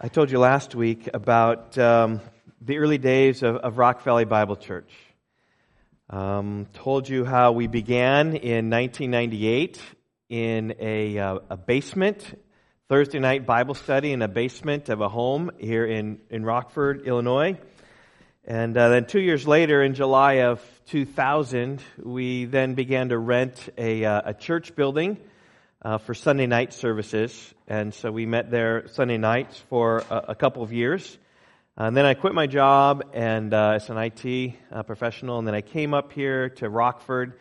I told you last week about um, the early days of, of, Rock Valley Bible Church. Um, told you how we began in 1998 in a, uh, a, basement, Thursday night Bible study in a basement of a home here in, in Rockford, Illinois. And uh, then two years later, in July of 2000, we then began to rent a, uh, a church building uh, for Sunday night services. And so we met there Sunday nights for a, a couple of years. And then I quit my job and uh, as an IT uh, professional, and then I came up here to Rockford.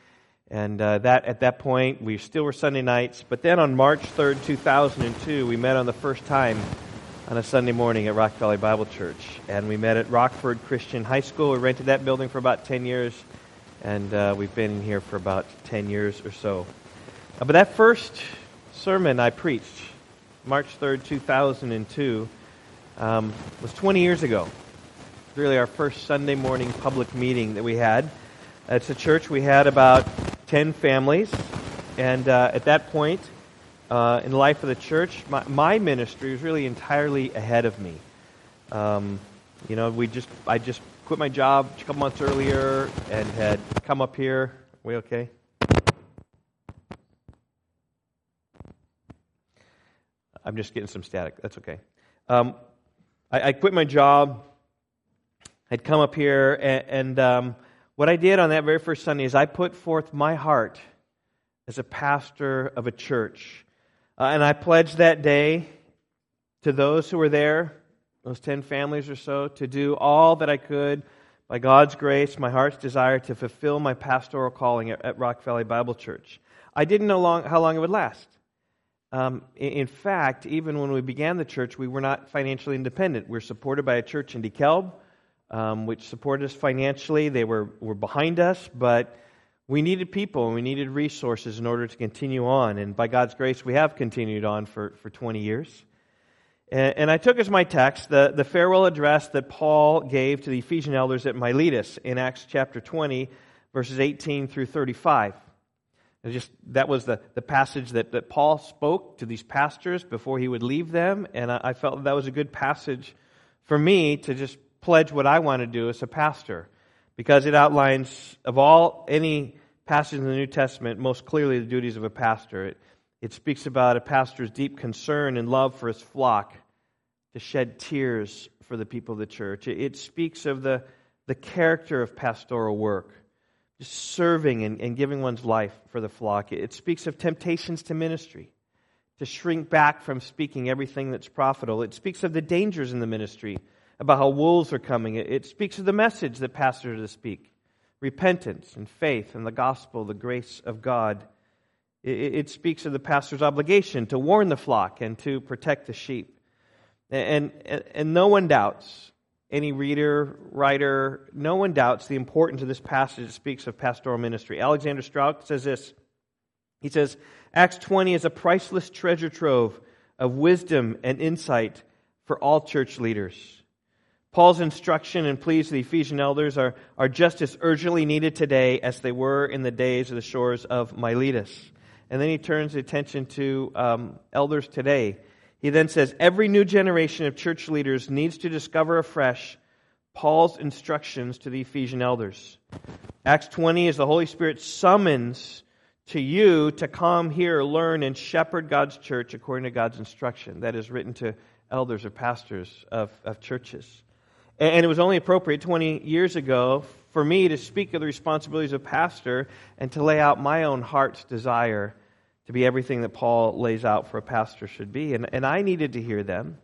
And uh, that at that point, we still were Sunday nights. But then on March 3rd, 2002, we met on the first time on a Sunday morning at Rock Valley Bible Church. And we met at Rockford Christian High School. We rented that building for about 10 years. And uh, we've been here for about 10 years or so. Uh, but that first sermon I preached, March 3rd, 2002, um, was 20 years ago. Really, our first Sunday morning public meeting that we had. It's a church we had about 10 families. And uh, at that point, uh, in the life of the church, my, my, ministry was really entirely ahead of me. Um, you know, we just I just quit my job a couple months earlier and had come up here. Are we okay? I'm just getting some static. That's okay. Um, I, I, quit my job. I'd come up here, and, and um, what I did on that very first Sunday is I put forth my heart as a pastor of a church. Uh, and I pledged that day to those who were there, those 10 families or so, to do all that I could by God's grace, my heart's desire to fulfill my pastoral calling at, at Rock Valley Bible Church. I didn't know long, how long it would last. Um, in fact, even when we began the church, we were not financially independent. We are supported by a church in DeKalb, um, which supported us financially. They were, were behind us, but we needed people and we needed resources in order to continue on. And by God's grace, we have continued on for, for 20 years. And, and I took as my text the, the farewell address that Paul gave to the Ephesian elders at Miletus in Acts chapter 20, verses 18 through 35 just that was the, the passage that, that Paul spoke to these pastors before he would leave them, and I, I felt that was a good passage for me to just pledge what I want to do as a pastor, because it outlines of all any passage in the New Testament most clearly the duties of a pastor. It, it speaks about a pastor's deep concern and love for his flock, to shed tears for the people of the church. It, it speaks of the, the character of pastoral work just serving and, and giving one's life for the flock. It speaks of temptations to ministry, to shrink back from speaking everything that's profitable. It speaks of the dangers in the ministry, about how wolves are coming. It, it speaks of the message that pastors are to speak repentance and faith and the gospel, the grace of God. It, it speaks of the pastor's obligation to warn the flock and to protect the sheep. And, and, and no one doubts any reader, writer, no one doubts the importance of this passage that speaks of pastoral ministry. Alexander Strauch says this. He says, Acts 20 is a priceless treasure trove of wisdom and insight for all church leaders. Paul's instruction and pleas to the Ephesian elders are, are just as urgently needed today as they were in the days of the shores of Miletus. And then he turns the attention to um, elders today he then says, Every new generation of church leaders needs to discover afresh Paul's instructions to the Ephesian elders. Acts 20 is the Holy Spirit summons to you to come here, learn, and shepherd God's church according to God's instruction. That is written to elders or pastors of, of churches. And it was only appropriate 20 years ago for me to speak of the responsibilities of pastor and to lay out my own heart's desire to be everything that Paul lays out for a pastor should be. And, and I needed to hear them.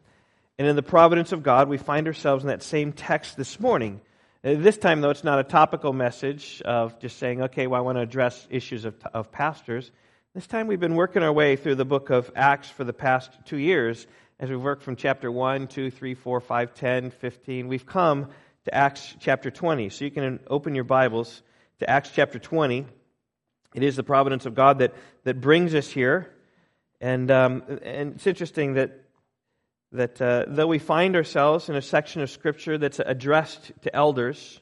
And in the providence of God, we find ourselves in that same text this morning. Uh, this time, though, it's not a topical message of just saying, okay, well, I want to address issues of, of pastors. This time, we've been working our way through the book of Acts for the past two years as we've worked from chapter 1, 2, 3, 4, 5, 10, 15. We've come to Acts chapter 20. So you can open your Bibles to Acts chapter 20. It is the providence of God that, that brings us here. And, um, and it's interesting that, that uh, though we find ourselves in a section of Scripture that's addressed to elders,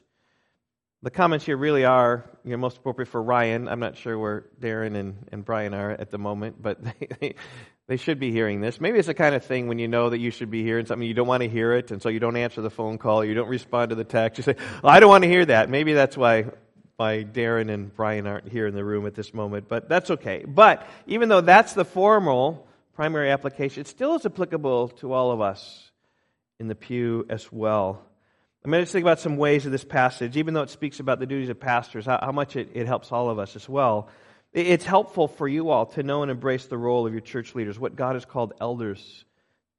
the comments here really are you know, most appropriate for Ryan. I'm not sure where Darren and, and Brian are at the moment, but they, They should be hearing this. Maybe it's the kind of thing when you know that you should be hearing something, you don't want to hear it, and so you don't answer the phone call, you don't respond to the text. You say, well, I don't want to hear that. Maybe that's why, why Darren and Brian aren't here in the room at this moment, but that's okay. But even though that's the formal primary application, it still is applicable to all of us in the pew as well. I'm going to think about some ways of this passage, even though it speaks about the duties of pastors, how, how much it, it helps all of us as well. It's helpful for you all to know and embrace the role of your church leaders, what God has called elders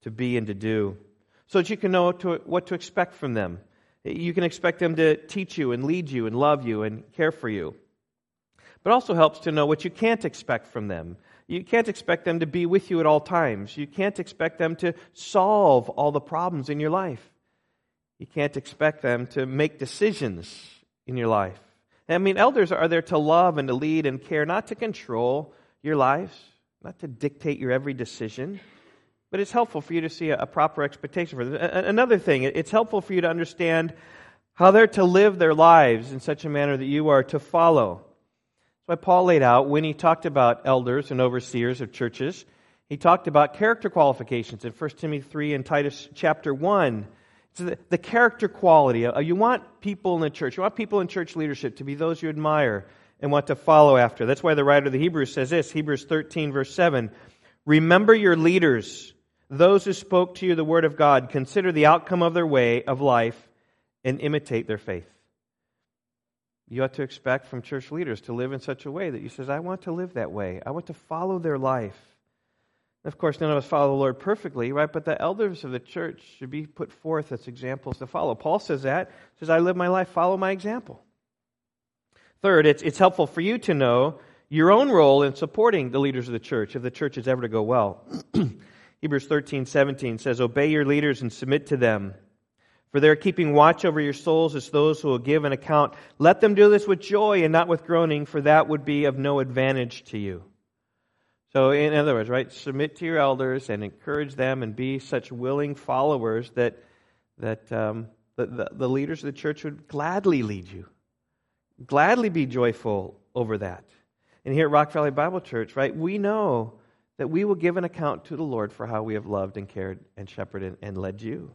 to be and to do, so that you can know to, what to expect from them. You can expect them to teach you and lead you and love you and care for you. But also helps to know what you can't expect from them. You can't expect them to be with you at all times. You can't expect them to solve all the problems in your life. You can't expect them to make decisions in your life. I mean, elders are there to love and to lead and care, not to control your lives, not to dictate your every decision. But it's helpful for you to see a, proper expectation for them. Another thing, it's helpful for you to understand how they're to live their lives in such a manner that you are to follow. That's why Paul laid out when he talked about elders and overseers of churches. He talked about character qualifications in 1 Timothy 3 and Titus chapter 1 so the, the character quality. Uh, you want people in the church, you want people in church leadership to be those you admire and want to follow after. That's why the writer of the Hebrews says this Hebrews 13, verse 7. Remember your leaders, those who spoke to you the word of God. Consider the outcome of their way of life and imitate their faith. You ought to expect from church leaders to live in such a way that you says, I want to live that way. I want to follow their life. Of course, none of us follow the Lord perfectly, right? But the elders of the church should be put forth as examples to follow. Paul says that. He says, I live my life, follow my example. Third, it's, it's helpful for you to know your own role in supporting the leaders of the church if the church is ever to go well. Hebrews 13, 17 says, Obey your leaders and submit to them, for they're keeping watch over your souls as those who will give an account. Let them do this with joy and not with groaning, for that would be of no advantage to you. So, in other words, right, submit to your elders and encourage them and be such willing followers that, that um, the, the, the leaders of the church would gladly lead you, gladly be joyful over that. And here at Rock Valley Bible Church, right, we know that we will give an account to the Lord for how we have loved and cared and shepherded and led you.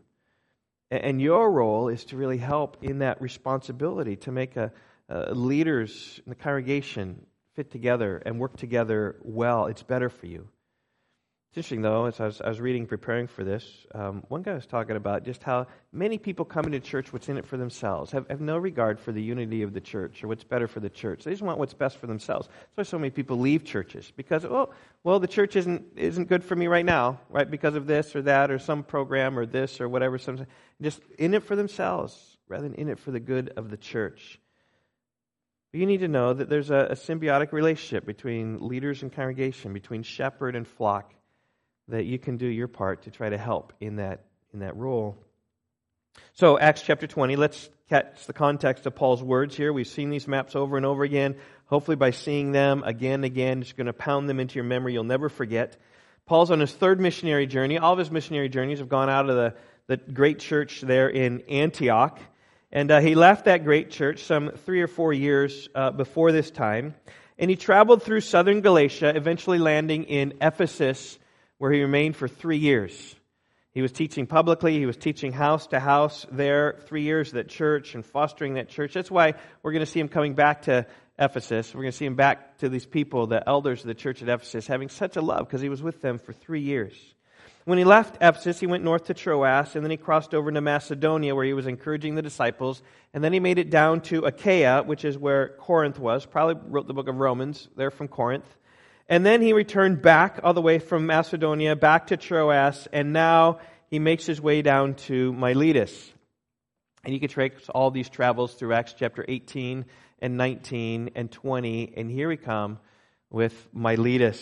And your role is to really help in that responsibility to make a, a leaders in the congregation fit together and work together well. It's better for you. Interesting, though, as I was, I was reading, preparing for this, um, one guy was talking about just how many people come into church what's in it for themselves, have, have no regard for the unity of the church or what's better for the church. They just want what's best for themselves. That's why so many people leave churches because, oh, well, the church isn't, isn't good for me right now, right, because of this or that or some program or this or whatever. Some, just in it for themselves rather than in it for the good of the church. You need to know that there's a, a symbiotic relationship between leaders and congregation, between shepherd and flock, that you can do your part to try to help in that, in that role. So, Acts chapter 20, let's catch the context of Paul's words here. We've seen these maps over and over again. Hopefully, by seeing them again and again, it's going to pound them into your memory. You'll never forget. Paul's on his third missionary journey. All of his missionary journeys have gone out of the, the great church there in Antioch. And uh, he left that great church some three or four years uh, before this time. And he traveled through southern Galatia, eventually landing in Ephesus, where he remained for three years. He was teaching publicly. He was teaching house to house there, three years at that church and fostering that church. That's why we're going to see him coming back to Ephesus. We're going to see him back to these people, the elders of the church at Ephesus, having such a love because he was with them for three years. When he left Ephesus, he went north to Troas, and then he crossed over to Macedonia, where he was encouraging the disciples. And then he made it down to Achaia, which is where Corinth was. Probably wrote the book of Romans there from Corinth. And then he returned back all the way from Macedonia, back to Troas, and now he makes his way down to Miletus. And you can trace all these travels through Acts chapter 18 and 19 and 20. And here we come with Miletus.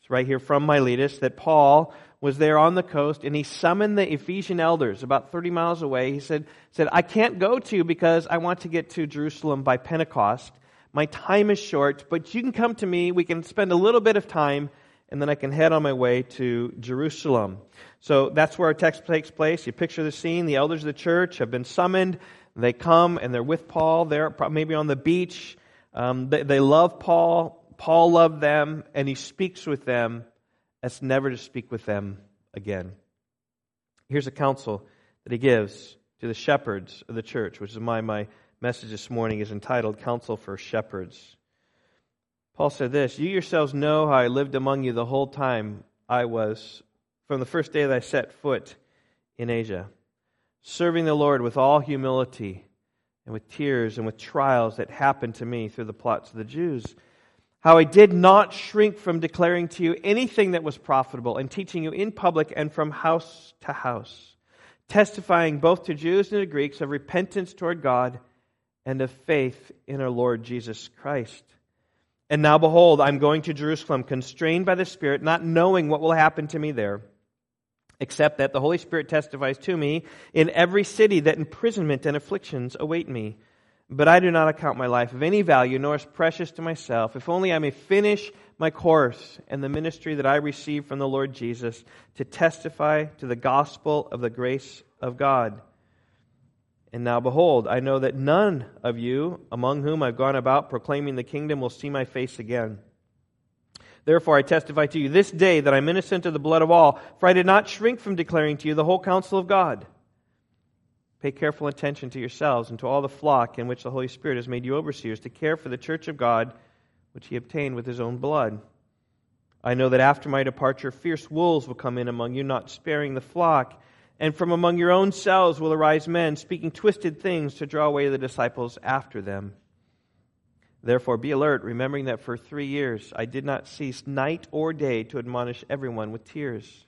It's right here from Miletus that Paul was there on the coast and he summoned the Ephesian elders about 30 miles away. He said, said, I can't go to you because I want to get to Jerusalem by Pentecost. My time is short, but you can come to me. We can spend a little bit of time and then I can head on my way to Jerusalem. So that's where our text takes place. You picture the scene. The elders of the church have been summoned. They come and they're with Paul. They're maybe on the beach. Um, they, they love Paul. Paul loved them, and he speaks with them as never to speak with them again. Here's a counsel that he gives to the shepherds of the church, which is why my message this morning is entitled Counsel for Shepherds. Paul said this You yourselves know how I lived among you the whole time I was, from the first day that I set foot in Asia, serving the Lord with all humility and with tears and with trials that happened to me through the plots of the Jews. How I did not shrink from declaring to you anything that was profitable and teaching you in public and from house to house, testifying both to Jews and to Greeks of repentance toward God and of faith in our Lord Jesus Christ. And now, behold, I'm going to Jerusalem, constrained by the Spirit, not knowing what will happen to me there except that the Holy Spirit testifies to me in every city that imprisonment and afflictions await me. But I do not account my life of any value, nor as precious to myself, if only I may finish my course and the ministry that I received from the Lord Jesus to testify to the gospel of the grace of God. And now, behold, I know that none of you among whom I've gone about proclaiming the kingdom will see my face again. Therefore, I testify to you this day that I'm innocent of the blood of all, for I did not shrink from declaring to you the whole counsel of God. Pay careful attention to yourselves and to all the flock in which the Holy Spirit has made you overseers to care for the church of God, which he obtained with his own blood. I know that after my departure, fierce wolves will come in among you, not sparing the flock. And from among your own selves will arise men speaking twisted things to draw away the disciples after them. Therefore, be alert, remembering that for three years I did not cease night or day to admonish everyone with tears.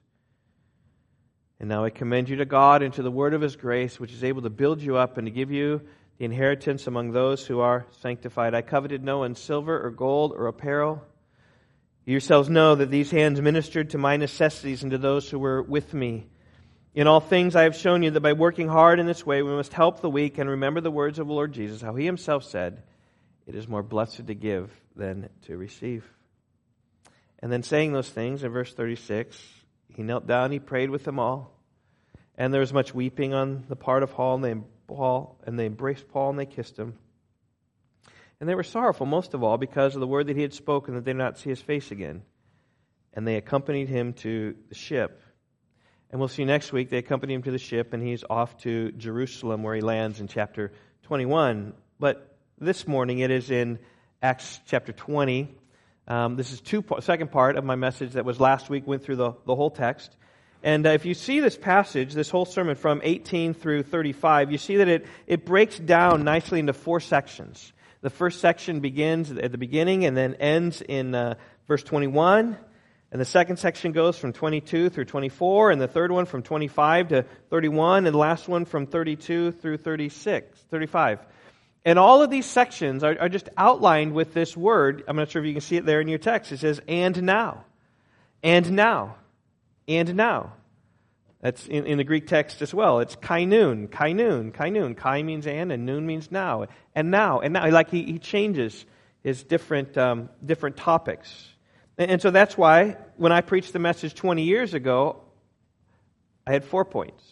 And now I commend you to God and to the word of his grace, which is able to build you up and to give you the inheritance among those who are sanctified. I coveted no one's silver or gold or apparel. You yourselves know that these hands ministered to my necessities and to those who were with me. In all things I have shown you that by working hard in this way we must help the weak and remember the words of the Lord Jesus, how he himself said, it is more blessed to give than to receive. And then saying those things in verse 36, he knelt down, he prayed with them all. And there was much weeping on the part of Paul, and they, Paul, and they embraced Paul and they kissed him. And they were sorrowful, most of all, because of the word that he had spoken, that they did not see his face again. And they accompanied him to the ship. And we'll see next week, they accompany him to the ship, and he's off to Jerusalem, where he lands in chapter 21. But this morning. It is in Acts chapter 20. Um, this is two second part of my message that was last week, went through the, the whole text. And uh, if you see this passage, this whole sermon from 18 through 35, you see that it, it breaks down nicely into four sections. The first section begins at the beginning and then ends in uh, verse 21. And the second section goes from 22 through 24, and the third one from 25 to 31, and the last one from 32 through 36, 35. And all of these sections are, are, just outlined with this word. I'm not sure if you can see it there in your text. It says, and now. And now. And now. That's in, in the Greek text as well. It's kainun, kainun, kainun. Kai means and, and noon means now. And now, and now. Like he, he changes his different, um, different topics. And, so that's why when I preached the message 20 years ago, I had four points.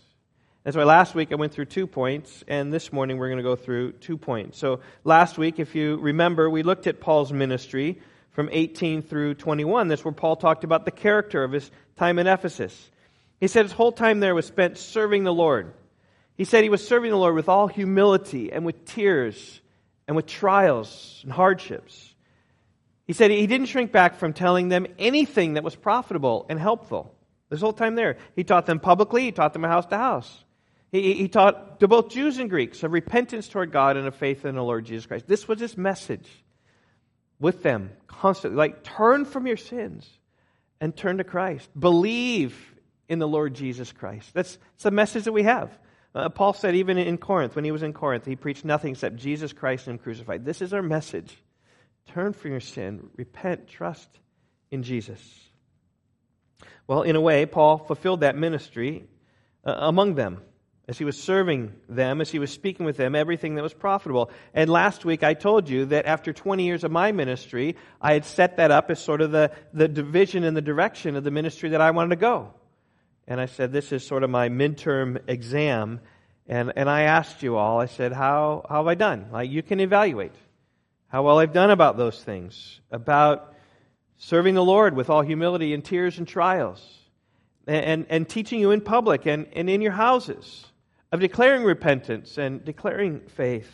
That's why last week I went through two points, and this morning we're going to go through two points. So last week, if you remember, we looked at Paul's ministry from 18 through 21. That's where Paul talked about the character of his time in Ephesus. He said his whole time there was spent serving the Lord. He said he was serving the Lord with all humility and with tears and with trials and hardships. He said he didn't shrink back from telling them anything that was profitable and helpful. This whole time there. He taught them publicly, he taught them house to house. He, he taught to both Jews and Greeks of repentance toward God and of faith in the Lord Jesus Christ. This was his message with them constantly. Like, turn from your sins and turn to Christ. Believe in the Lord Jesus Christ. That's, that's the message that we have. Uh, Paul said, even in Corinth, when he was in Corinth, he preached nothing except Jesus Christ and Him crucified. This is our message. Turn from your sin, repent, trust in Jesus. Well, in a way, Paul fulfilled that ministry uh, among them as he was serving them, as he was speaking with them, everything that was profitable. And last week I told you that after 20 years of my ministry, I had set that up as sort of the, the division and the direction of the ministry that I wanted to go. And I said, this is sort of my midterm exam. And, and I asked you all, I said, how, how have I done? Like, you can evaluate how well I've done about those things, about serving the Lord with all humility and tears and trials, and, and, and teaching you in public and, and in your houses, of declaring repentance and declaring faith.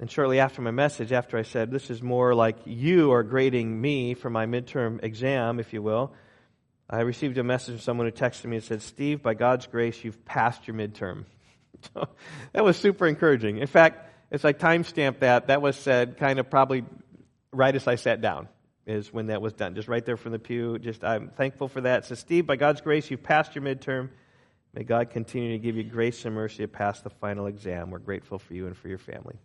And shortly after my message, after I said, This is more like you are grading me for my midterm exam, if you will, I received a message from someone who texted me and said, Steve, by God's grace, you've passed your midterm. that was super encouraging. In fact, as I timestamped that, that was said kind of probably right as I sat down, is when that was done. Just right there from the pew. Just I'm thankful for that. So Steve, by God's grace, you've passed your midterm. May God continue to give you grace and mercy to pass the final exam. We're grateful for you and for your family.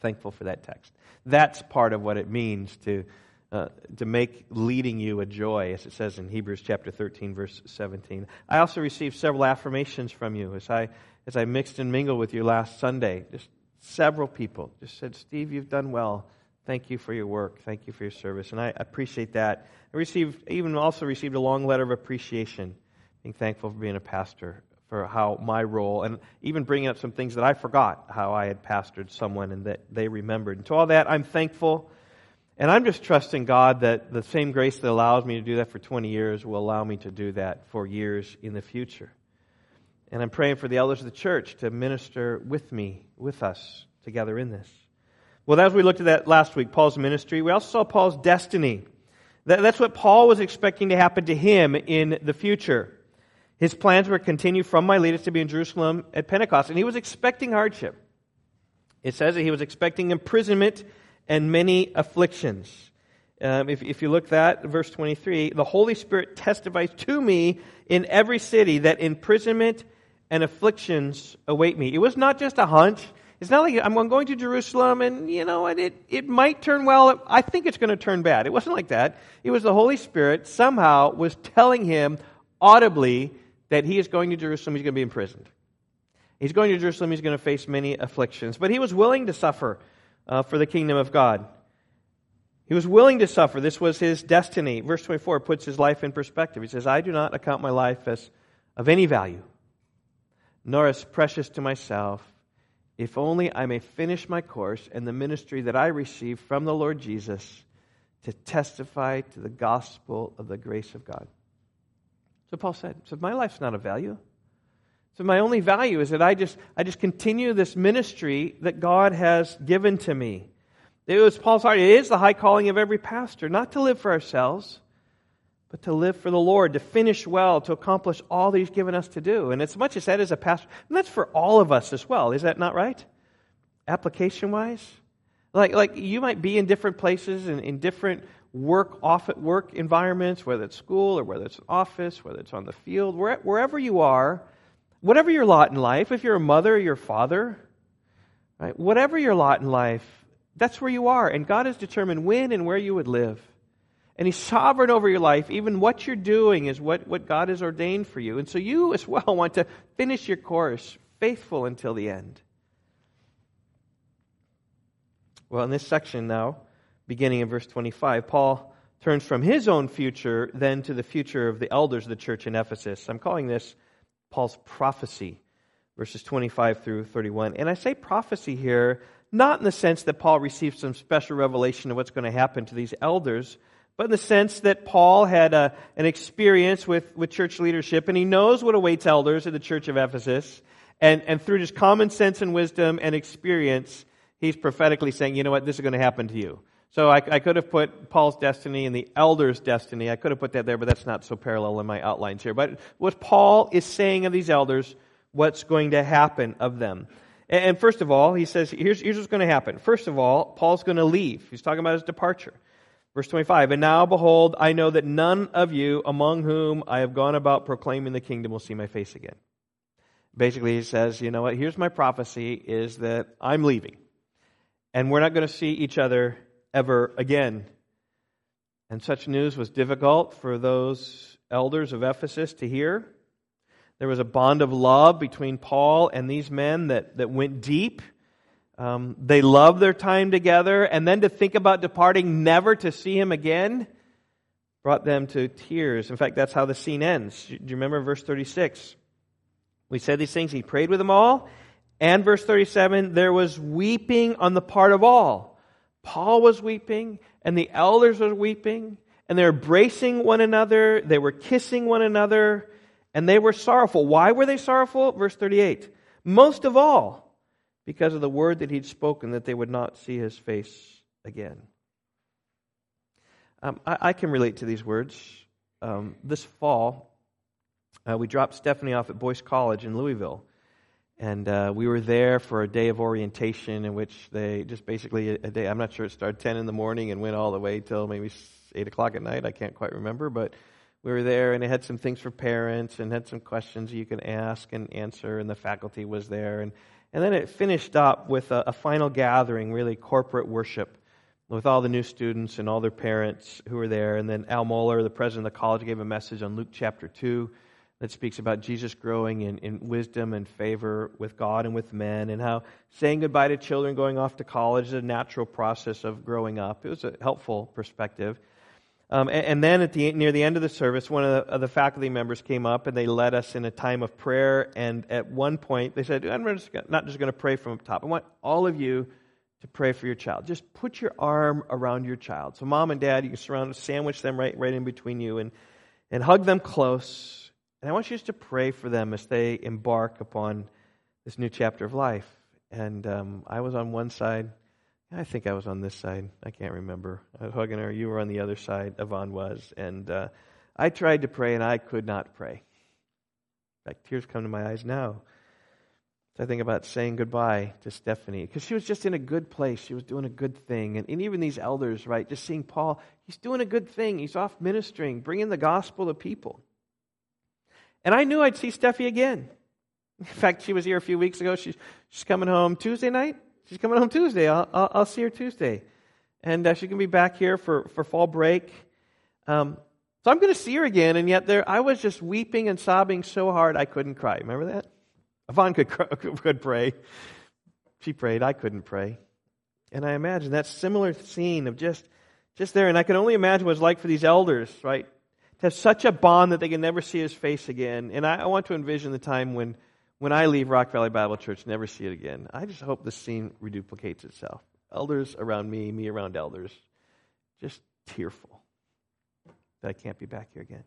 Thankful for that text. That's part of what it means to, uh, to make leading you a joy, as it says in Hebrews chapter 13, verse 17. I also received several affirmations from you as I, as I mixed and mingled with you last Sunday. Just several people just said, Steve, you've done well. Thank you for your work. Thank you for your service. And I appreciate that. I received, even also received a long letter of appreciation being thankful for being a pastor, for how my role, and even bringing up some things that I forgot how I had pastored someone and that they remembered. And to all that, I'm thankful. And I'm just trusting God that the same grace that allows me to do that for 20 years will allow me to do that for years in the future. And I'm praying for the elders of the church to minister with me, with us, together in this. Well, as we looked at that last week, Paul's ministry, we also saw Paul's destiny. That's what Paul was expecting to happen to him in the future. His plans were to continue from Miletus to be in Jerusalem at Pentecost, and he was expecting hardship. It says that he was expecting imprisonment and many afflictions. Um, if, if you look at verse 23, the Holy Spirit testifies to me in every city that imprisonment and afflictions await me. It was not just a hunch. It's not like I'm going to Jerusalem and, you know, it, it might turn well. I think it's going to turn bad. It wasn't like that. It was the Holy Spirit somehow was telling him audibly that he is going to Jerusalem, he's going to be imprisoned. He's going to Jerusalem, he's going to face many afflictions. But he was willing to suffer uh, for the kingdom of God. He was willing to suffer. This was his destiny. Verse 24 puts his life in perspective. He says, I do not account my life as of any value, nor as precious to myself, if only I may finish my course and the ministry that I received from the Lord Jesus to testify to the gospel of the grace of God. So Paul said, so my life's not of value. So my only value is that I just, I just continue this ministry that God has given to me. It was Paul's heart. It is the high calling of every pastor, not to live for ourselves, but to live for the Lord, to finish well, to accomplish all that He's given us to do. And as much as that is a pastor, and that's for all of us as well. Is that not right? Application wise? Like, like you might be in different places and in different work off at work environments, whether it's school or whether it's an office, whether it's on the field, where, wherever you are, whatever your lot in life, if you're a mother or your father, right, whatever your lot in life, that's where you are. And God has determined when and where you would live. And He's sovereign over your life. Even what you're doing is what, what God has ordained for you. And so you as well want to finish your course faithful until the end. Well, in this section now, beginning in verse 25, Paul turns from his own future then to the future of the elders of the church in Ephesus. I'm calling this Paul's prophecy, verses 25 through 31. And I say prophecy here not in the sense that Paul received some special revelation of what's going to happen to these elders, but in the sense that Paul had a, an experience with, with church leadership and he knows what awaits elders in the church of Ephesus. And, and through just common sense and wisdom and experience, he's prophetically saying, you know what, this is going to happen to you. So I, I, could have put Paul's destiny and the elder's destiny. I could have put that there, but that's not so parallel in my outlines here. But what Paul is saying of these elders, what's going to happen of them. And, and first of all, he says, here's, here's what's going to happen. First of all, Paul's going to leave. He's talking about his departure. Verse 25, and now behold, I know that none of you among whom I have gone about proclaiming the kingdom will see my face again. Basically, he says, you know what, here's my prophecy is that I'm leaving. And we're not going to see each other ever again. And such news was difficult for those elders of Ephesus to hear. There was a bond of love between Paul and these men that, that went deep. Um, they loved their time together, and then to think about departing, never to see him again, brought them to tears. In fact, that's how the scene ends. Do you remember verse 36? We said these things. He prayed with them all. And verse 37 there was weeping on the part of all Paul was weeping, and the elders were weeping, and they were embracing one another, they were kissing one another, and they were sorrowful. Why were they sorrowful? Verse 38. Most of all, because of the word that he'd spoken that they would not see his face again. Um, I, I, can relate to these words. Um, this fall, uh, we dropped Stephanie off at Boyce College in Louisville. And uh, we were there for a day of orientation in which they just basically a, day, I'm not sure it started 10 in the morning and went all the way till maybe 8 o'clock at night. I can't quite remember. But we were there and it had some things for parents and had some questions you can ask and answer. And the faculty was there. And, and then it finished up with a, a final gathering, really corporate worship with all the new students and all their parents who were there. And then Al Mohler, the president of the college, gave a message on Luke chapter 2 that speaks about Jesus growing in, in wisdom and favor with God and with men, and how saying goodbye to children going off to college is a natural process of growing up. It was a helpful perspective. Um, and, and, then at the, near the end of the service, one of the, of the, faculty members came up and they led us in a time of prayer. And at one point, they said, I'm just gonna, not just going to pray from up top. I want all of you to pray for your child. Just put your arm around your child. So, mom and dad, you can surround, sandwich them right, right in between you and, and hug them close and I want you just to pray for them as they embark upon this new chapter of life. And um, I was on one side. I think I was on this side. I can't remember. I was hugging her. You were on the other side. Yvonne was. And uh, I tried to pray, and I could not pray. In fact, tears come to my eyes now. I think about saying goodbye to Stephanie because she was just in a good place. She was doing a good thing. And, and even these elders, right, just seeing Paul, he's doing a good thing. He's off ministering, bringing the gospel to people. And I knew I'd see Steffi again. In fact, she was here a few weeks ago. She's, she's coming home Tuesday night. She's coming home Tuesday. I'll, I'll, I'll see her Tuesday. And uh, she can be back here for, for fall break. Um, so I'm going to see her again. And yet there, I was just weeping and sobbing so hard I couldn't cry. Remember that? Yvonne could, could pray. She prayed. I couldn't pray. And I imagine that similar scene of just, just there. And I can only imagine what it's like for these elders, right? to have such a bond that they can never see his face again. And I, I want to envision the time when, when I leave Rock Valley Bible Church, never see it again. I just hope the scene reduplicates itself. Elders around me, me around elders, just tearful that I can't be back here again.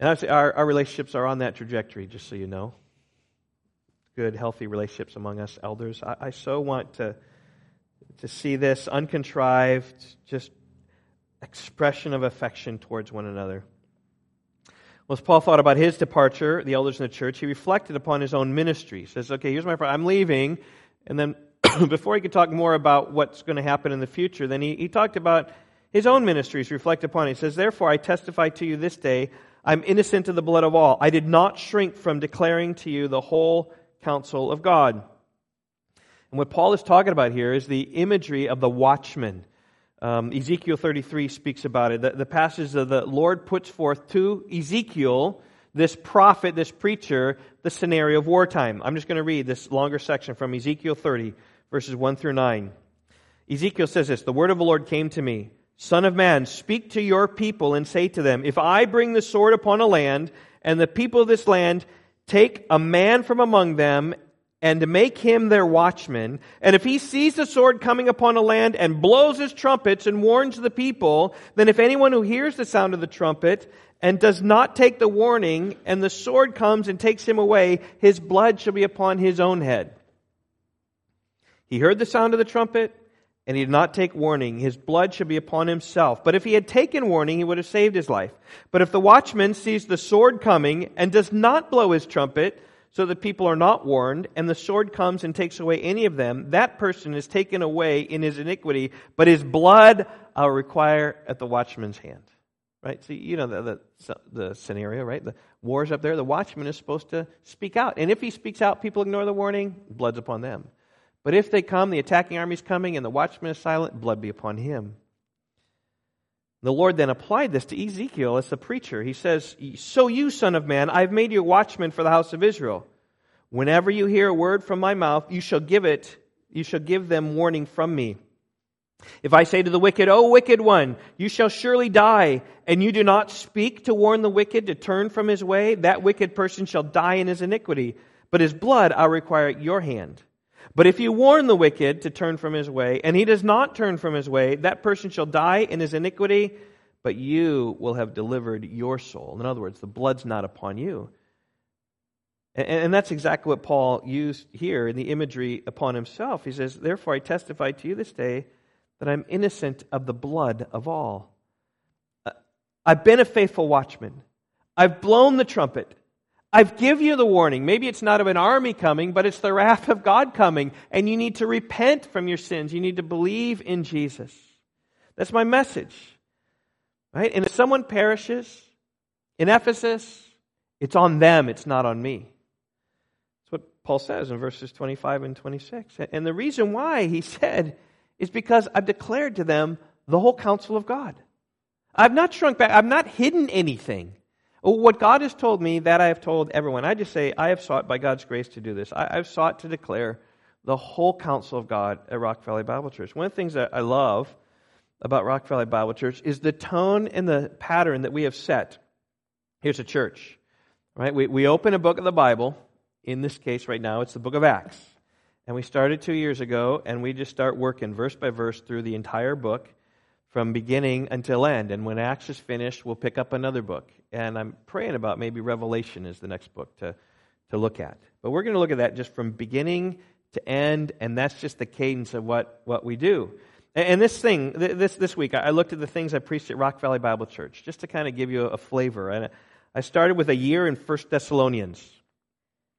And I say our, our relationships are on that trajectory, just so you know. Good, healthy relationships among us elders. I, I so want to, to see this uncontrived, just expression of affection towards one another. Well, as Paul thought about his departure, the elders in the church, he reflected upon his own ministry. He says, okay, here's my problem. I'm leaving. And then before he could talk more about what's going to happen in the future, then he, he talked about his own ministries, reflect upon it. He says, Therefore, I testify to you this day, I'm innocent of the blood of all. I did not shrink from declaring to you the whole counsel of God. And what Paul is talking about here is the imagery of the watchman. Um, Ezekiel 33 speaks about it. The, the passage of the Lord puts forth to Ezekiel, this prophet, this preacher, the scenario of wartime. I'm just going to read this longer section from Ezekiel 30, verses 1 through 9. Ezekiel says this The word of the Lord came to me Son of man, speak to your people and say to them, If I bring the sword upon a land, and the people of this land take a man from among them and to make him their watchman. And if he sees the sword coming upon a land and blows his trumpets and warns the people, then if anyone who hears the sound of the trumpet and does not take the warning, and the sword comes and takes him away, his blood shall be upon his own head. He heard the sound of the trumpet, and he did not take warning. His blood shall be upon himself. But if he had taken warning, he would have saved his life. But if the watchman sees the sword coming and does not blow his trumpet, so that people are not warned, and the sword comes and takes away any of them, that person is taken away in his iniquity, but his blood I'll require at the watchman's hand. Right? See, you know the, the, the scenario, right? The war's up there. The watchman is supposed to speak out. And if he speaks out, people ignore the warning, blood's upon them. But if they come, the attacking army's coming, and the watchman is silent, blood be upon him. The Lord then applied this to Ezekiel as the preacher. He says, So you, son of man, I've made you watchman for the house of Israel. Whenever you hear a word from my mouth, you shall give it, you shall give them warning from me. If I say to the wicked, O wicked one, you shall surely die, and you do not speak to warn the wicked to turn from his way, that wicked person shall die in his iniquity, but his blood I'll require at your hand. But if you warn the wicked to turn from his way, and he does not turn from his way, that person shall die in his iniquity, but you will have delivered your soul. In other words, the blood's not upon you. And, that's exactly what Paul used here in the imagery upon himself. He says, Therefore I testify to you this day that I'm innocent of the blood of all. Uh, I've been a faithful watchman. I've blown the trumpet. I've give you the warning. Maybe it's not of an army coming, but it's the wrath of God coming. And you need to repent from your sins. You need to believe in Jesus. That's my message. Right? And if someone perishes in Ephesus, it's on them, it's not on me. That's what Paul says in verses 25 and 26. And the reason why he said is because I've declared to them the whole counsel of God. I've not shrunk back, I've not hidden anything. What God has told me, that I have told everyone. I just say, I have sought by God's grace to do this. I, have sought to declare the whole counsel of God at Rock Valley Bible Church. One of the things that I love about Rock Valley Bible Church is the tone and the pattern that we have set. Here's a church, right? We, we open a book of the Bible. In this case, right now, it's the book of Acts. And we started two years ago, and we just start working verse by verse through the entire book from beginning until end. And when Acts is finished, we'll pick up another book. And I'm praying about maybe Revelation is the next book to, to look at. But we're going to look at that just from beginning to end, and that's just the cadence of what, what we do. And, this thing, this, this week, I looked at the things I preached at Rock Valley Bible Church, just to kind of give you a, a flavor. And I started with a year in First Thessalonians.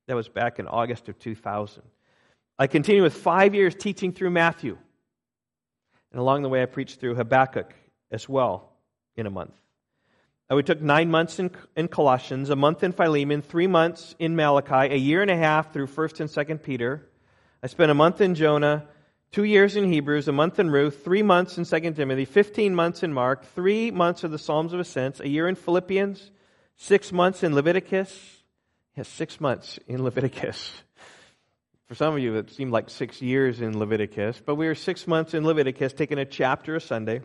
That was back in August of 2000. I continued with five years teaching through Matthew. And along the way, I preached through Habakkuk as well in a month. Uh, we took nine months in, in Colossians, a month in Philemon, three months in Malachi, a year and a half through 1st and 2nd Peter. I spent a month in Jonah, two years in Hebrews, a month in Ruth, three months in 2nd Timothy, 15 months in Mark, three months of the Psalms of Ascents, a year in Philippians, six months in Leviticus. Yes, six months in Leviticus. For some of you, it seemed like six years in Leviticus, but we were six months in Leviticus, taking a chapter a Sunday.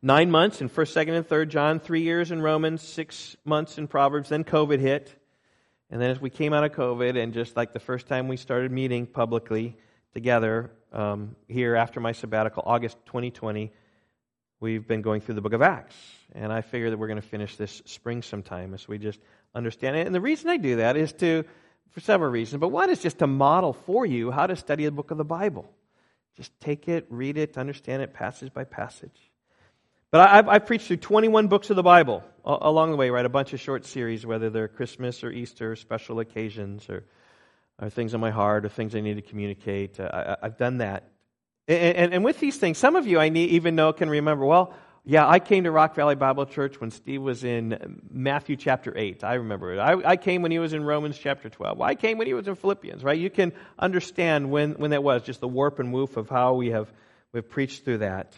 Nine months in 1st, 2nd, and 3rd John, three years in Romans, six months in Proverbs. Then COVID hit. And then as we came out of COVID, and just like the first time we started meeting publicly together um, here after my sabbatical, August 2020, we've been going through the book of Acts. And I figure that we're going to finish this spring sometime as we just understand it. And the reason I do that is to for several reasons, but one is just to model for you how to study a book of the Bible. Just take it, read it, understand it passage by passage. But I've, I've preached through 21 books of the Bible along the way, right? A bunch of short series, whether they're Christmas or Easter, special occasions, or, or things on my heart, or things I need to communicate. Uh, I, have done that. And, and, and, with these things, some of you I need, even know can remember, well, yeah, I came to Rock Valley Bible Church when Steve was in Matthew chapter 8. I remember it. I, I, came when he was in Romans chapter 12. I came when he was in Philippians, right? You can understand when, when that was, just the warp and woof of how we have we've preached through that.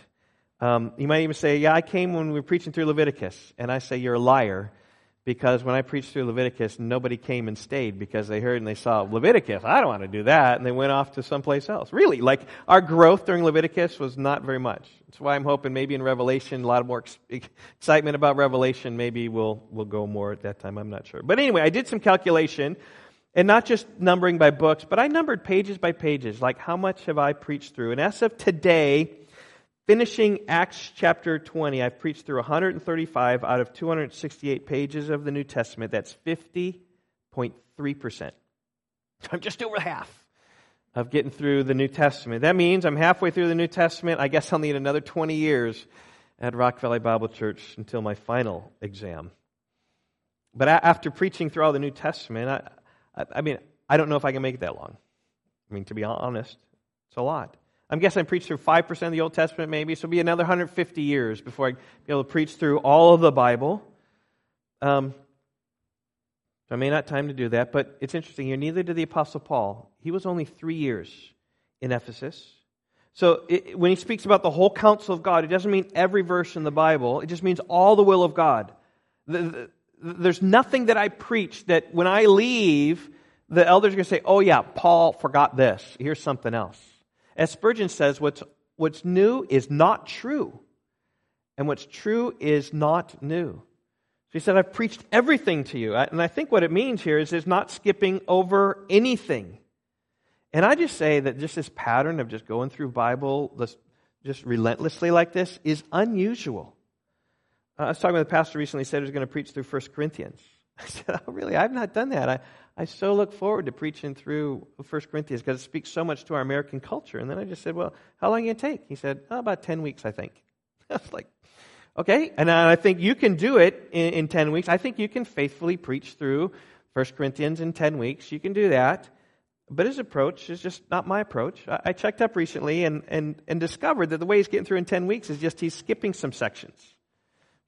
Um, you might even say, Yeah, I came when we were preaching through Leviticus. And I say, You're a liar because when I preached through Leviticus, nobody came and stayed because they heard and they saw Leviticus. I don't want to do that. And they went off to someplace else. Really, like our growth during Leviticus was not very much. That's why I'm hoping maybe in Revelation, a lot more excitement about Revelation. Maybe we'll, we'll go more at that time. I'm not sure. But anyway, I did some calculation and not just numbering by books, but I numbered pages by pages. Like how much have I preached through? And as of today, Finishing Acts chapter 20, I've preached through 135 out of 268 pages of the New Testament. That's 50.3%. I'm just over half of getting through the New Testament. That means I'm halfway through the New Testament. I guess I'll need another 20 years at Rock Valley Bible Church until my final exam. But after preaching through all the New Testament, I, I, mean, I don't know if I can make it that long. I mean, to be honest, it's a lot. I'm guessing I preached through 5% of the Old Testament, maybe, so it'll be another 150 years before I be able to preach through all of the Bible. Um, I may not time to do that, but it's interesting here. Neither did the Apostle Paul. He was only three years in Ephesus. So it, when he speaks about the whole counsel of God, it doesn't mean every verse in the Bible, it just means all the will of God. The, the, there's nothing that I preach that when I leave, the elders are going to say, oh, yeah, Paul forgot this. Here's something else. As Spurgeon says, what's, what's new is not true, and what's true is not new. So he said, I've preached everything to you. And I think what it means here is, is not skipping over anything. And I just say that just this pattern of just going through Bible just relentlessly like this is unusual. Uh, I was talking with a pastor recently, said he was going to preach through 1 Corinthians. I said, Oh, really? I've not done that. I, I so look forward to preaching through 1 Corinthians because it speaks so much to our American culture. And then I just said, Well, how long are you going to take? He said, oh, About 10 weeks, I think. I was like, Okay. And I think you can do it in, in 10 weeks. I think you can faithfully preach through 1 Corinthians in 10 weeks. You can do that. But his approach is just not my approach. I, I checked up recently and, and, and discovered that the way he's getting through in 10 weeks is just he's skipping some sections.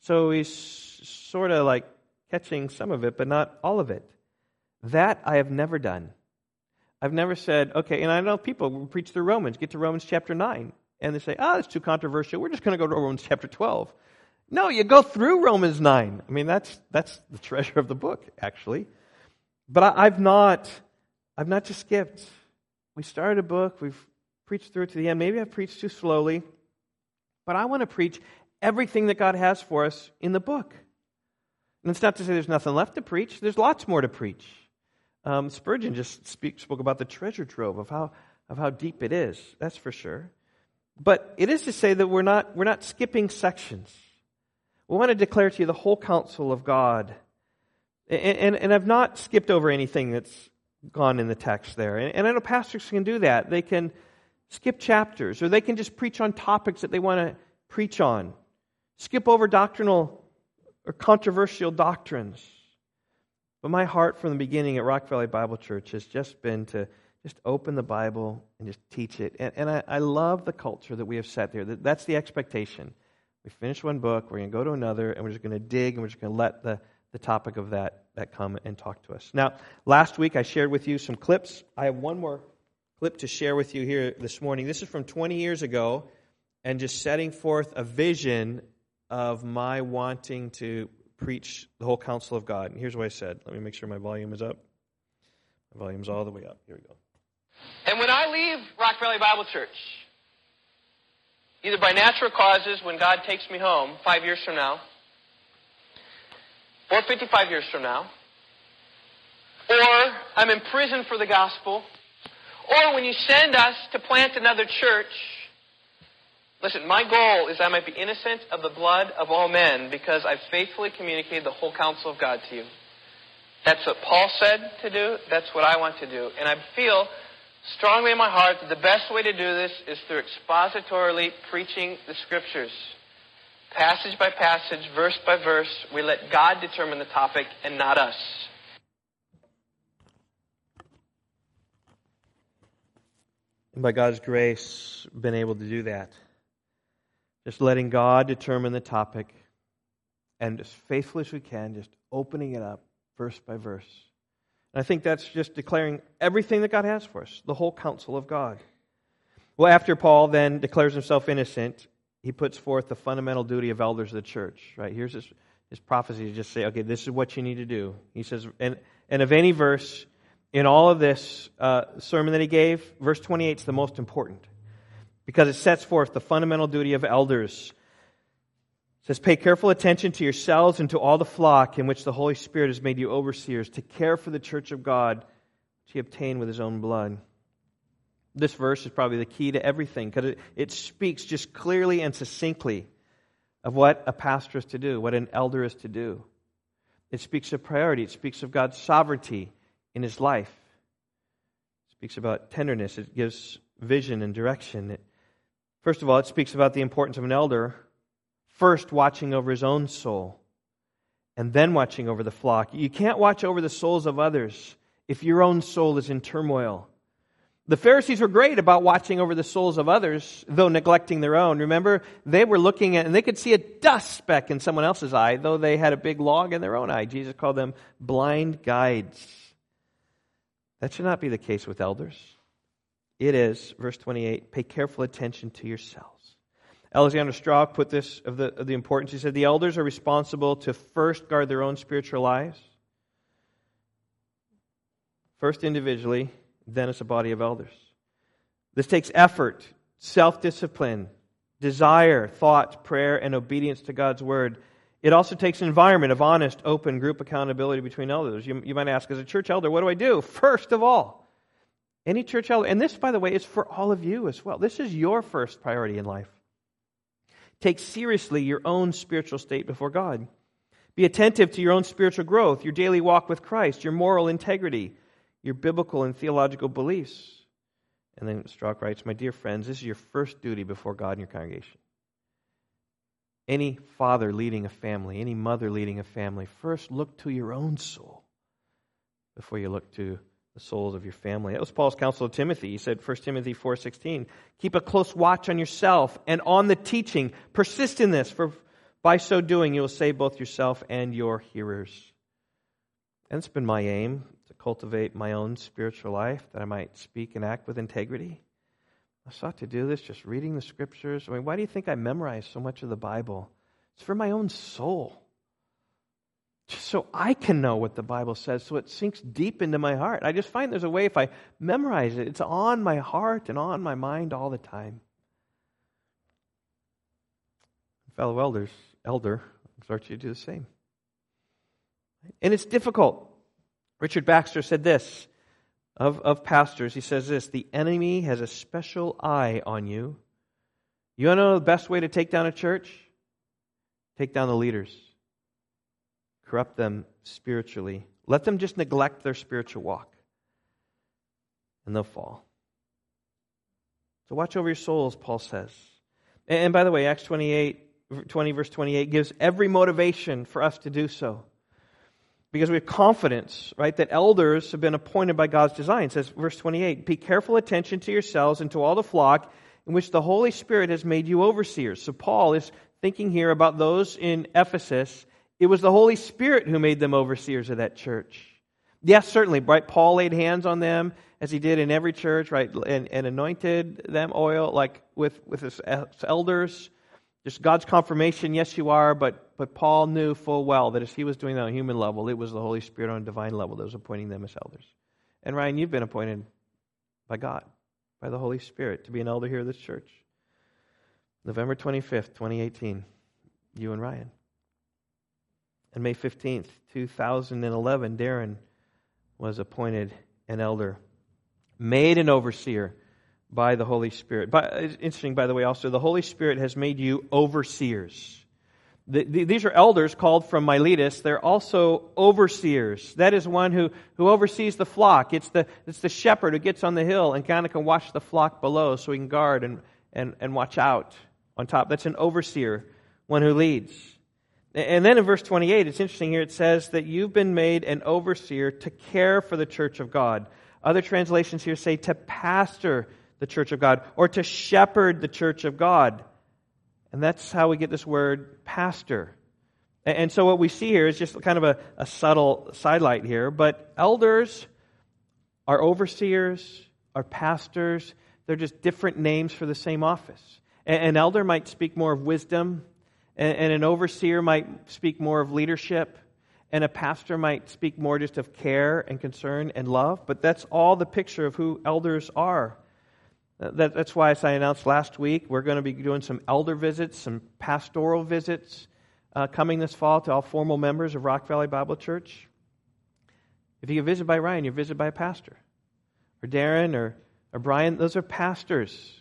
So he's sort of like catching some of it, but not all of it. That I have never done. I've never said, okay, and I know people preach through Romans, get to Romans chapter 9, and they say, ah, oh, it's too controversial. We're just going to go to Romans chapter 12. No, you go through Romans 9. I mean, that's, that's the treasure of the book, actually. But I, I've not, I've not just skipped. We started a book, we've preached through it to the end. Maybe I've preached too slowly, but I want to preach everything that God has for us in the book. And it's not to say there's nothing left to preach, there's lots more to preach. Um, Spurgeon just speak, spoke about the treasure trove of how, of how deep it is, that's for sure. But it is to say that we're not, we're not skipping sections. We want to declare to you the whole counsel of God. And, and, and I've not skipped over anything that's gone in the text there. And, and I know pastors can do that. They can skip chapters, or they can just preach on topics that they want to preach on, skip over doctrinal or controversial doctrines. But my heart from the beginning at Rock Valley Bible Church has just been to just open the Bible and just teach it. And, and I, I, love the culture that we have set there. That's the expectation. We finish one book, we're going to go to another, and we're just going to dig, and we're just going to let the, the topic of that, that come and talk to us. Now, last week I shared with you some clips. I have one more clip to share with you here this morning. This is from 20 years ago, and just setting forth a vision of my wanting to preach the whole counsel of God. And here's what I said. Let me make sure my volume is up. My volume's all the way up. Here we go. And when I leave Rock Valley Bible Church, either by natural causes when God takes me home five years from now, or 55 years from now, or I'm in prison for the gospel, or when you send us to plant another church, Listen, my goal is I might be innocent of the blood of all men because I've faithfully communicated the whole counsel of God to you. That's what Paul said to do. That's what I want to do. And I feel strongly in my heart that the best way to do this is through expositorily preaching the Scriptures. Passage by passage, verse by verse, we let God determine the topic and not us. And by God's grace, been able to do that. Just letting God determine the topic and as faithfully as we can, just opening it up verse by verse. I think that's just declaring everything that God has for us, the whole counsel of God. Well, after Paul then declares himself innocent, he puts forth the fundamental duty of elders of the church. Right? Here's his, his prophecy to just say, okay, this is what you need to do. He says, and, and of any verse in all of this uh, sermon that he gave, verse 28 is the most important because it sets forth the fundamental duty of elders. It says, Pay careful attention to yourselves and to all the flock in which the Holy Spirit has made you overseers, to care for the church of God, which he obtained with his own blood. This verse is probably the key to everything because it, it speaks just clearly and succinctly of what a pastor is to do, what an elder is to do. It speaks of priority, it speaks of God's sovereignty in his life. It speaks about tenderness, it gives vision and direction. It First of all, it speaks about the importance of an elder first watching over his own soul and then watching over the flock. You can't watch over the souls of others if your own soul is in turmoil. The Pharisees were great about watching over the souls of others, though neglecting their own. Remember, they were looking at, and they could see a dust speck in someone else's eye, though they had a big log in their own eye. Jesus called them blind guides. That should not be the case with elders. It is, verse 28, pay careful attention to yourselves. Alexander Strauch put this of the, of the importance. He said, The elders are responsible to first guard their own spiritual lives, first individually, then as a body of elders. This takes effort, self discipline, desire, thought, prayer, and obedience to God's word. It also takes an environment of honest, open group accountability between elders. You, you might ask, as a church elder, what do I do? First of all, Any church elder, and this, by the way, is for all of you as well. This is your first priority in life. Take seriously your own spiritual state before God. Be attentive to your own spiritual growth, your daily walk with Christ, your moral integrity, your biblical and theological beliefs. And then Strauch writes, My dear friends, this is your first duty before God and your congregation. Any father leading a family, any mother leading a family, first look to your own soul before you look to the souls of your family. That was Paul's counsel to Timothy. He said, 1 Timothy 4.16, Keep a close watch on yourself and on the teaching. Persist in this, for by so doing you will save both yourself and your hearers. And it's been my aim to cultivate my own spiritual life, that I might speak and act with integrity. I sought to do this just reading the scriptures. I mean, why do you think I memorize so much of the Bible? It's for my own soul. Just so I can know what the Bible says, so it sinks deep into my heart. I just find there's a way if I memorize it, it's on my heart and on my mind all the time. Fellow elders, elder, exhort you to do the same. And it's difficult. Richard Baxter said this of, of pastors. He says this The enemy has a special eye on you. You want to know the best way to take down a church? Take down the leaders, corrupt them spiritually. Let them just neglect their spiritual walk, and they'll fall. So watch over your souls, Paul says. And by the way, Acts 28, 20, verse 28 gives every motivation for us to do so because we have confidence, right, that elders have been appointed by God's design. It says, verse 28, be careful attention to yourselves and to all the flock in which the Holy Spirit has made you overseers. So Paul is thinking here about those in Ephesus. It was the Holy Spirit who made them overseers of that church. Yes, certainly, right? Paul laid hands on them as he did in every church, right, and, and anointed them oil, like with, with his elders. Just God's confirmation, yes, you are, but, but Paul knew full well that as he was doing that on a human level, it was the Holy Spirit on a divine level that was appointing them as elders. And Ryan, you've been appointed by God, by the Holy Spirit, to be an elder here at this church. November 25th, 2018, you and Ryan. And May 15th, 2011, Darren was appointed an elder, made an overseer by the Holy Spirit. But uh, it's interesting, by the way, also, the Holy Spirit has made you overseers. The, the, these are elders called from Miletus. They're also overseers. That is one who, who oversees the flock. It's the, it's the shepherd who gets on the hill and kind of can watch the flock below so he can guard and, and, and watch out on top. That's an overseer, one who leads. And then in verse 28, it's interesting here, it says that you've been made an overseer to care for the church of God. Other translations here say to pastor the church of God or to shepherd the church of God. And that's how we get this word pastor. And so what we see here is just kind of a, a subtle sidelight here, but elders are overseers, are pastors. They're just different names for the same office. An elder might speak more of wisdom, and an overseer might speak more of leadership, and a pastor might speak more just of care and concern and love, but that's all the picture of who elders are. That, that's why, as I announced last week, we're going to be doing some elder visits, some pastoral visits uh, coming this fall to all formal members of Rock Valley Bible Church. If you get visited by Ryan, you're visited by a pastor. Or Darren or, or Brian, those are pastors.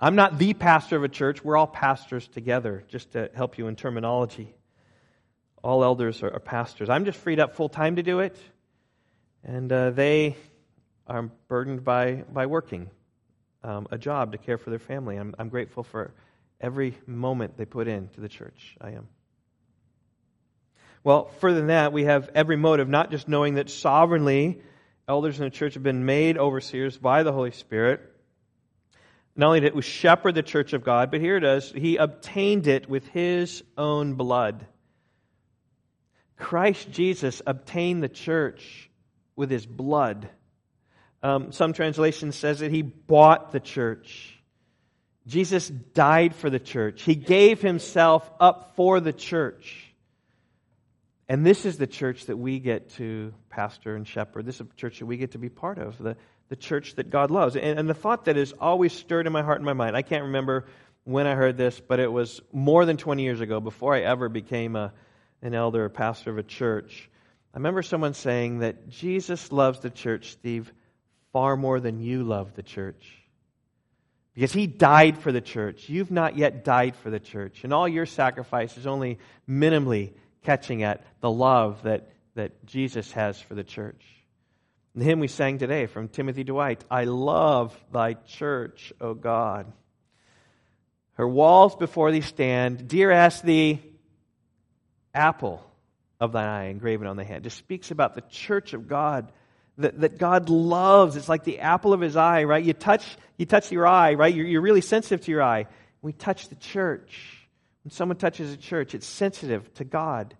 I'm not the pastor of a church. We're all pastors together, just to help you in terminology. All elders are, pastors. I'm just freed up full time to do it, and uh, they are burdened by, by working um, a job to care for their family. I'm, I'm grateful for every moment they put in to the church. I am. Well, further than that, we have every motive, not just knowing that sovereignly elders in the church have been made overseers by the Holy Spirit. Not only did we shepherd the church of God, but here it is, he obtained it with his own blood. Christ Jesus obtained the church with his blood. Um, some translation says that he bought the church. Jesus died for the church. He gave himself up for the church. And this is the church that we get to pastor and shepherd. This is a church that we get to be part of, the, the church that God loves. And, and the thought that is always stirred in my heart and my mind, I can't remember when I heard this, but it was more than 20 years ago, before I ever became a, an elder or pastor of a church. I remember someone saying that Jesus loves the church, Steve, far more than you love the church. Because he died for the church. You've not yet died for the church. And all your sacrifice is only minimally catching at the love that, that Jesus has for the church. The hymn we sang today from Timothy Dwight I love thy church, O God. Her walls before thee stand, dear as the apple of thine eye engraven on the hand. Just speaks about the church of God that, that God loves. It's like the apple of his eye, right? You touch, you touch your eye, right? You're, you're really sensitive to your eye. We touch the church. When someone touches a church, it's sensitive to God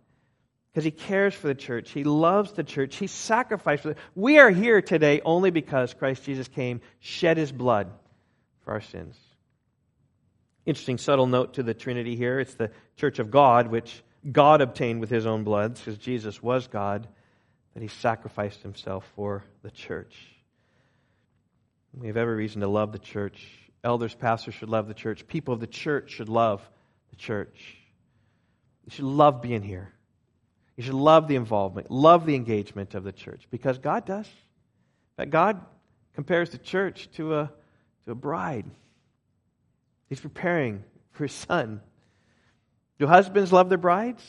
because he cares for the church. He loves the church. He sacrificed for it. We are here today only because Christ Jesus came, shed his blood for our sins. Interesting subtle note to the Trinity here. It's the church of God, which God obtained with his own blood, because Jesus was God that he sacrificed himself for the church. We have every reason to love the church. Elders, pastors should love the church. People of the church should love the church. You should love being here. You should love the involvement, love the engagement of the church because God does. That God compares the church to a, to a bride. He's preparing for his son. Do husbands love their brides?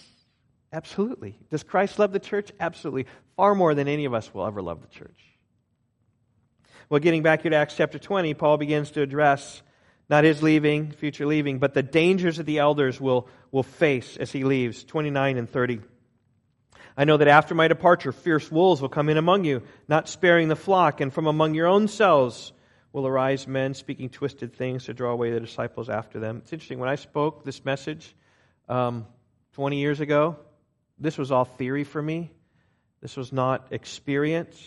Absolutely. Does Christ love the church? Absolutely. Far more than any of us will ever love the church. Well, getting back here to Acts chapter 20, Paul begins to address not his leaving, future leaving, but the dangers that the elders will, will face as he leaves. 29 and 30. I know that after my departure, fierce wolves will come in among you, not sparing the flock, and from among your own selves will arise men speaking twisted things to draw away the disciples after them. It's interesting. When I spoke this message um, 20 years ago, this was all theory for me. This was not experience.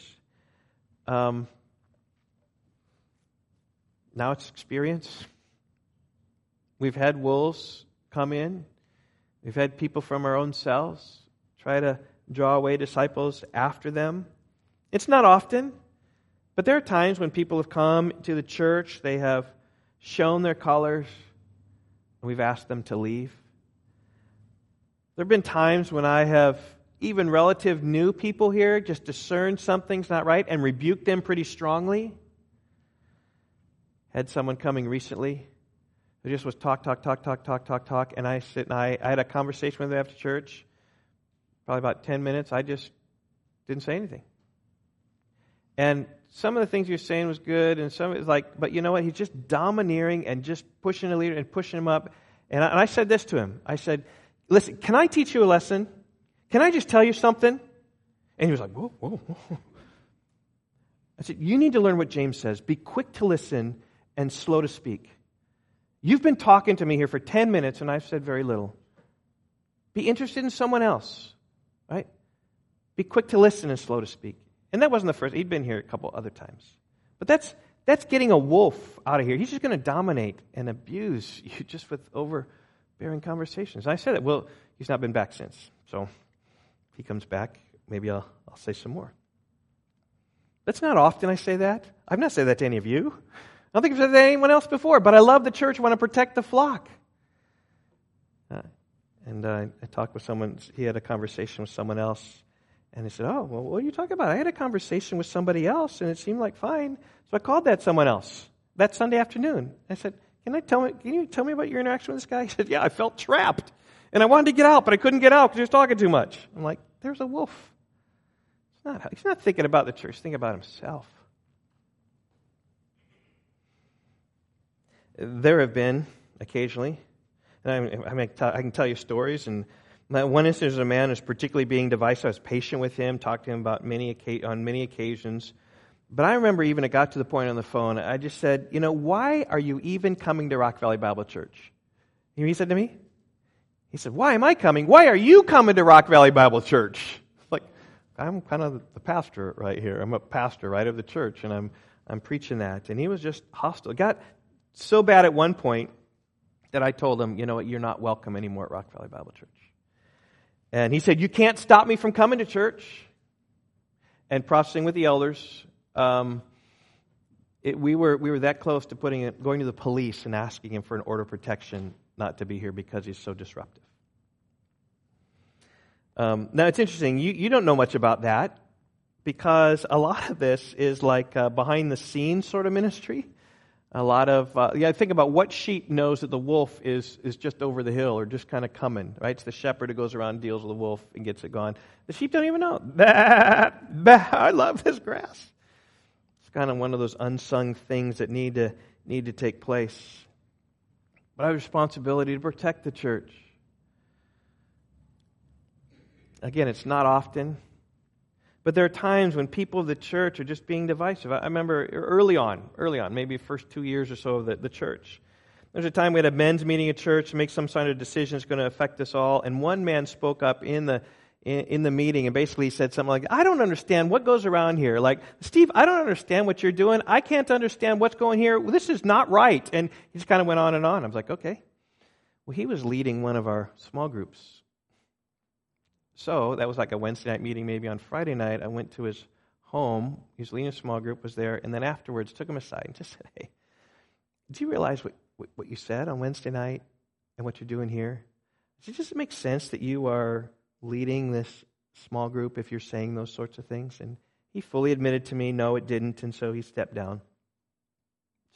Um, now it's experience. We've had wolves come in. We've had people from our own selves try to draw away disciples after them. It's not often, but there are times when people have come to the church, they have shown their colors, and we've asked them to leave. There have been times when I have even relative new people here just discerned something's not right and rebuked them pretty strongly. Had someone coming recently who just was talk, talk, talk, talk, talk, talk, talk, and I sit and I, I had a conversation with them after church, probably about 10 minutes. I just didn't say anything. And some of the things you're saying was good, and some of it's like, but you know what? He's just domineering and just pushing the leader and pushing him up. And I, and I said this to him. I said, Listen, can I teach you a lesson? Can I just tell you something? And he was like, Whoa, whoa, whoa. I said, You need to learn what James says. Be quick to listen and slow to speak. You've been talking to me here for 10 minutes and I've said very little. Be interested in someone else, right? Be quick to listen and slow to speak. And that wasn't the first. He'd been here a couple other times. But that's, that's getting a wolf out of here. He's just going to dominate and abuse you just with over bearing conversations. I said that. Well, he's not been back since. So if he comes back, maybe I'll, I'll say some more. That's not often I say that. I've not said that to any of you. I don't think I've said that to anyone else before, but I love the church, I want to protect the flock. Uh, and uh, I talked with someone, he had a conversation with someone else, and he said, Oh, well, what are you talking about? I had a conversation with somebody else, and it seemed like fine. So I called that someone else that Sunday afternoon. I said, can, I tell me, can you tell me about your interaction with this guy? He said, Yeah, I felt trapped. And I wanted to get out, but I couldn't get out because he was talking too much. I'm like, There's a wolf. He's not, he's not thinking about the church, he's thinking about himself. There have been, occasionally, I, I, mean, I can tell you stories, and one instance, a man is particularly being divisive. I was patient with him, talked to him about many on many occasions. But I remember even it got to the point on the phone, I just said, You know, why are you even coming to Rock Valley Bible Church? You know he said to me? He said, Why am I coming? Why are you coming to Rock Valley Bible Church? Like, I'm kind of the pastor right here. I'm a pastor, right, of the church, and I'm, I'm preaching that. And he was just hostile. It got so bad at one point that I told him, You know what, you're not welcome anymore at Rock Valley Bible Church. And he said, You can't stop me from coming to church and processing with the elders um, it, we, were, we were that close to putting it, going to the police and asking him for an order of protection not to be here because he's so disruptive. Um, now, it's interesting. You, you don't know much about that. because a lot of this is like uh, behind the scenes sort of ministry. A lot of, uh, yeah, think about what sheep knows that the wolf is, is just over the hill or just kind of coming, right? It's the shepherd who goes around, deals with the wolf, and gets it gone. The sheep don't even know. Bah, bah, I love this grass. It's kind of one of those unsung things that need to, need to take place. But I have a responsibility to protect the church. Again, it's not often. But there are times when people of the church are just being divisive. I remember early on, early on, maybe first two years or so of the, the church. There's a time we had a men's meeting at church to make some sort of decision that's going to affect us all, and one man spoke up in the in, in the meeting and basically said something like, "I don't understand what goes around here. Like, Steve, I don't understand what you're doing. I can't understand what's going here. This is not right." And he just kind of went on and on. I was like, "Okay." Well, he was leading one of our small groups so that was like a Wednesday night meeting, maybe on Friday night. I went to his home. He was leading a small group, was there, and then afterwards took him aside and just said, Hey, do you realize what, what, what you said on Wednesday night and what you're doing here? Does it just make sense that you are leading this small group if you're saying those sorts of things? And he fully admitted to me, no, it didn't, and so he stepped down.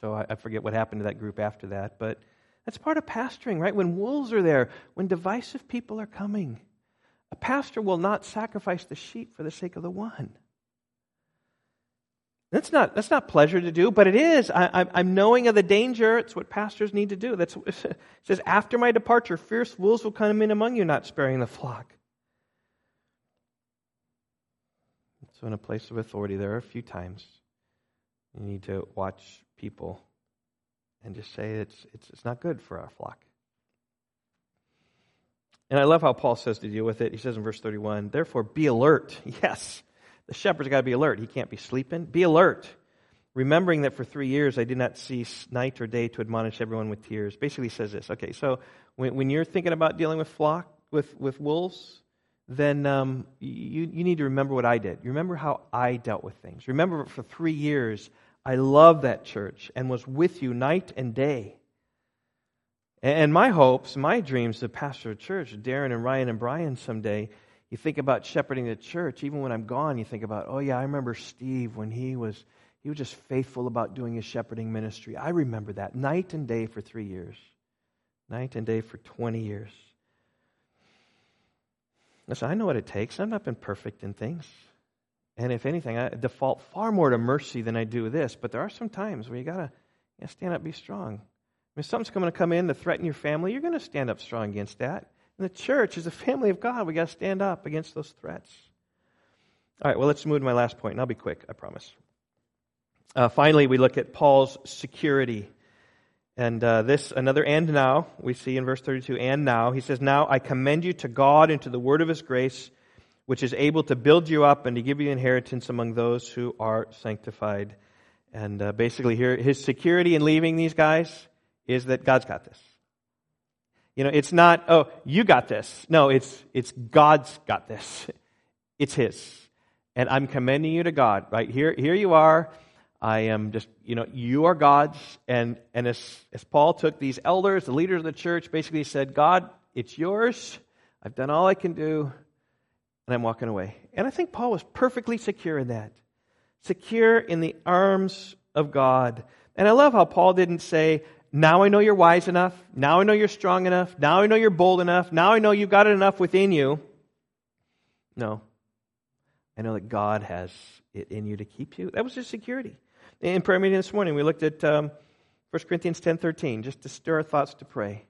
So I, I forget what happened to that group after that, but that's part of pastoring, right? When wolves are there, when divisive people are coming a pastor will not sacrifice the sheep for the sake of the one. That's not, that's not pleasure to do, but it is. I, am knowing of the danger. It's what pastors need to do. That's, it says, After my departure, fierce wolves will come in among you, not sparing the flock. So, in a place of authority, there are a few times you need to watch people and just say it's, it's, it's not good for our flock. And I love how Paul says to deal with it. He says in verse 31, therefore be alert. Yes, the shepherd's got to be alert. He can't be sleeping. Be alert, remembering that for three years I did not cease night or day to admonish everyone with tears. Basically says this. Okay, so when, when you're thinking about dealing with flock, with, with wolves, then um, you, you need to remember what I did. Remember how I dealt with things. Remember for three years I loved that church and was with you night and day. And my hopes, my dreams to pastor a church, Darren and Ryan and Brian someday, you think about shepherding the church, even when I'm gone, you think about, oh yeah, I remember Steve when he was he was just faithful about doing his shepherding ministry. I remember that night and day for three years. Night and day for 20 years. Listen, I know what it takes. I've not been perfect in things. And if anything, I default far more to mercy than I do this. But there are some times where you gotta, you gotta stand up, be strong. If something's going to come in to threaten your family, you're going to stand up strong against that. And the church is a family of God. We've got to stand up against those threats. All right, well, let's move to my last point, and I'll be quick, I promise. Uh, finally, we look at Paul's security. And uh, this, another and now, we see in verse 32, and now. He says, Now I commend you to God and to the word of his grace, which is able to build you up and to give you inheritance among those who are sanctified. And uh, basically, here, his security in leaving these guys is that God's got this. You know, it's not, oh, you got this. No, it's, it's God's got this. It's His. And I'm commending you to God, right? Here, here you are. I am just, you know, you are God's. And, and as, as Paul took these elders, the leaders of the church, basically said, God, it's yours. I've done all I can do. And I'm walking away. And I think Paul was perfectly secure in that. Secure in the arms of God. And I love how Paul didn't say, now I know you're wise enough. Now I know you're strong enough. Now I know you're bold enough. Now I know you've got it enough within you. No. I know that God has it in you to keep you. That was his security. In prayer meeting this morning, we looked at um, 1 Corinthians 10.13, just to stir our thoughts to pray.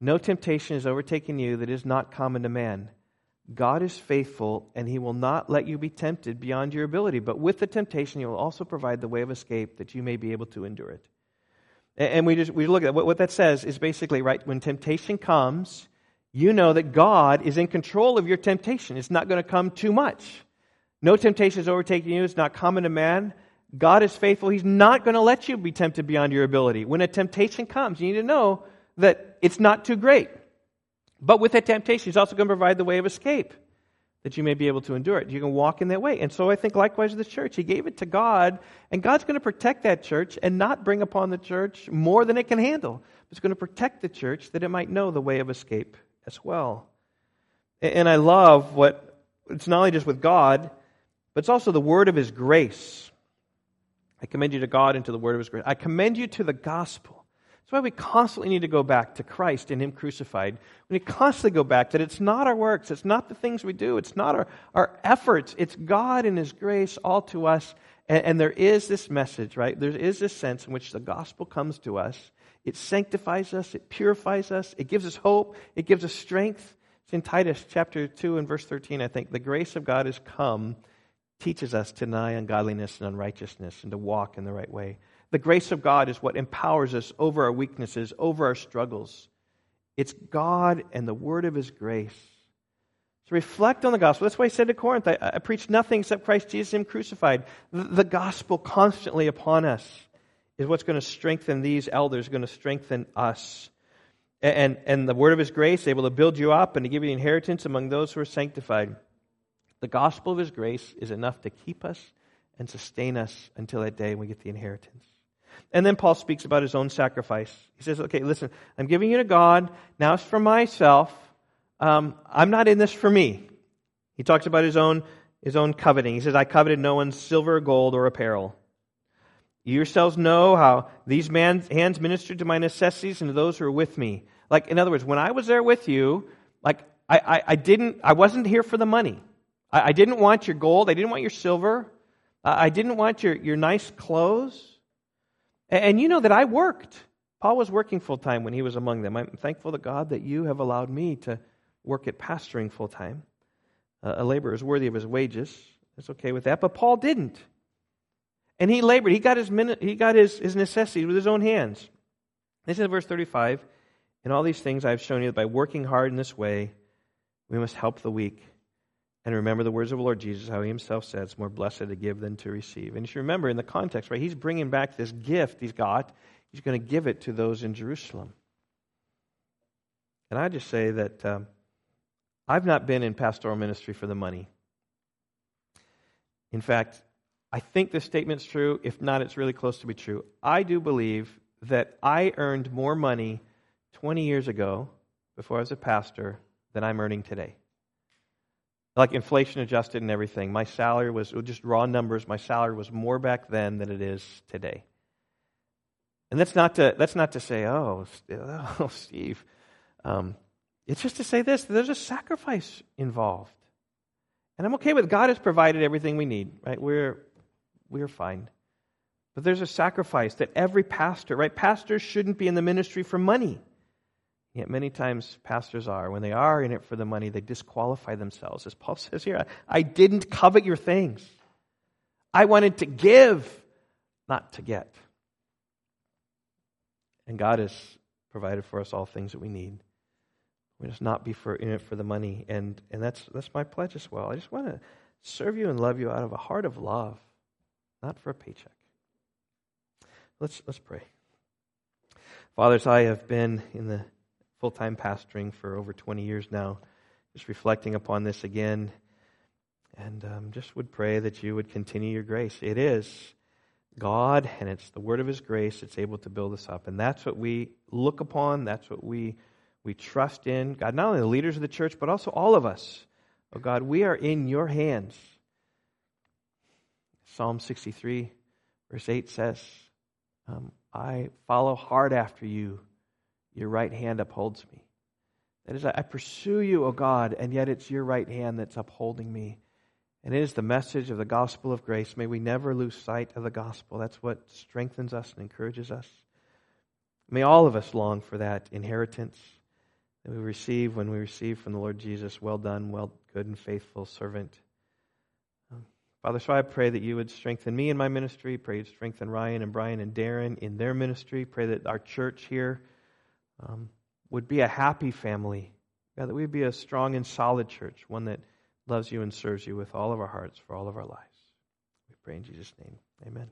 No temptation is overtaking you that is not common to man. God is faithful, and he will not let you be tempted beyond your ability. But with the temptation, he will also provide the way of escape that you may be able to endure it. And we just we look at what, what that says is basically right when temptation comes, you know that God is in control of your temptation. It's not going to come too much. No temptation is overtaking you. It's not common to man. God is faithful. He's not going to let you be tempted beyond your ability. When a temptation comes, you need to know that it's not too great. But with that temptation, He's also going to provide the way of escape that you may be able to endure it. You can walk in that way. And so I think likewise the church. He gave it to God, and God's going to protect that church and not bring upon the church more than it can handle. It's going to protect the church that it might know the way of escape as well. And I love what it's not only just with God, but it's also the word of his grace. I commend you to God and to the word of his grace. I commend you to the gospel. That's why we constantly need to go back to Christ and him crucified. We need to constantly go back that it's not our works, it's not the things we do, it's not our, our efforts, it's God and his grace all to us. And, and there is this message, right? There is this sense in which the gospel comes to us. It sanctifies us, it purifies us, it gives us hope, it gives us strength. It's in Titus chapter 2 and verse 13, I think. The grace of God has come teaches us to deny ungodliness and unrighteousness and to walk in the right way. The grace of God is what empowers us over our weaknesses, over our struggles. It's God and the word of his grace. So reflect on the gospel. That's why I said to Corinth, I, I preach nothing except Christ Jesus, him crucified. The, the gospel constantly upon us is what's going to strengthen these elders, going to strengthen us. And, and the word of his grace, able to build you up and to give you inheritance among those who are sanctified. The gospel of his grace is enough to keep us and sustain us until that day when we get the inheritance. And then Paul speaks about his own sacrifice. He says, okay, listen, I'm giving you to God. Now it's for myself. Um, I'm not in this for me. He talks about his own, his own coveting. He says, I coveted no one's silver, gold, or apparel. You yourselves know how these man's hands ministered to my necessities and to those who are with me. Like, in other words, when I was there with you, like, I, I, I didn't, I wasn't here for the money. I, I didn't want your gold. I didn't want your silver. I didn't want your, your nice clothes. And, you know that I worked. Paul was working full time when he was among them. I'm thankful to God that you have allowed me to work at pastoring full time. A laborer is worthy of his wages. It's okay with that. But Paul didn't. And he labored. He got his, he got his, his necessities with his own hands. This is verse 35. In all these things I have shown you that by working hard in this way, we must help the weak and remember the words of the Lord Jesus, how he himself said, it's more blessed to give than to receive. And you should remember in the context, right, he's bringing back this gift he's got. He's going to give it to those in Jerusalem. And I just say that um, I've not been in pastoral ministry for the money. In fact, I think this statement's true. If not, it's really close to be true. I do believe that I earned more money 20 years ago, before I was a pastor, than I'm earning today like inflation adjusted and everything. My salary was just raw numbers. My salary was more back then than it is today. And that's not to that's not to say, oh, oh Steve. Um, it's just to say this: there's a sacrifice involved, and I'm okay with God has provided everything we need. Right? We're we're fine. But there's a sacrifice that every pastor, right? Pastors shouldn't be in the ministry for money. Yet many times pastors are. When they are in it for the money, they disqualify themselves. As Paul says here, I didn't covet your things. I wanted to give, not to get. And God has provided for us all things that we need. We just not be for, in it for the money. And, and that's, that's my pledge as well. I just want to serve you and love you out of a heart of love, not for a paycheck. Let's, let's pray. Fathers, I have been in the full time pastoring for over 20 years now, just reflecting upon this again. And um, just would pray that you would continue your grace. It is God, and it's the word of His grace that's able to build us up. And that's what we look upon, that's what we, we trust in. God, not only the leaders of the church, but also all of us. Oh God, we are in your hands. Psalm 63, verse 8 says, um, I follow hard after you your right hand upholds me. That is, I pursue you, O God, and yet it's your right hand that's upholding me. And it is the message of the gospel of grace. May we never lose sight of the gospel. That's what strengthens us and encourages us. May all of us long for that inheritance that we receive when we receive from the Lord Jesus. Well done, well, good and faithful servant. Um, Father, so I pray that you would strengthen me in my ministry. Pray you'd strengthen Ryan and Brian and Darren in their ministry. Pray that our church here um, would be a happy family. God, that we'd be a strong and solid church, one that loves you and serves you with all of our hearts for all of our lives. We pray in Jesus' name. Amen.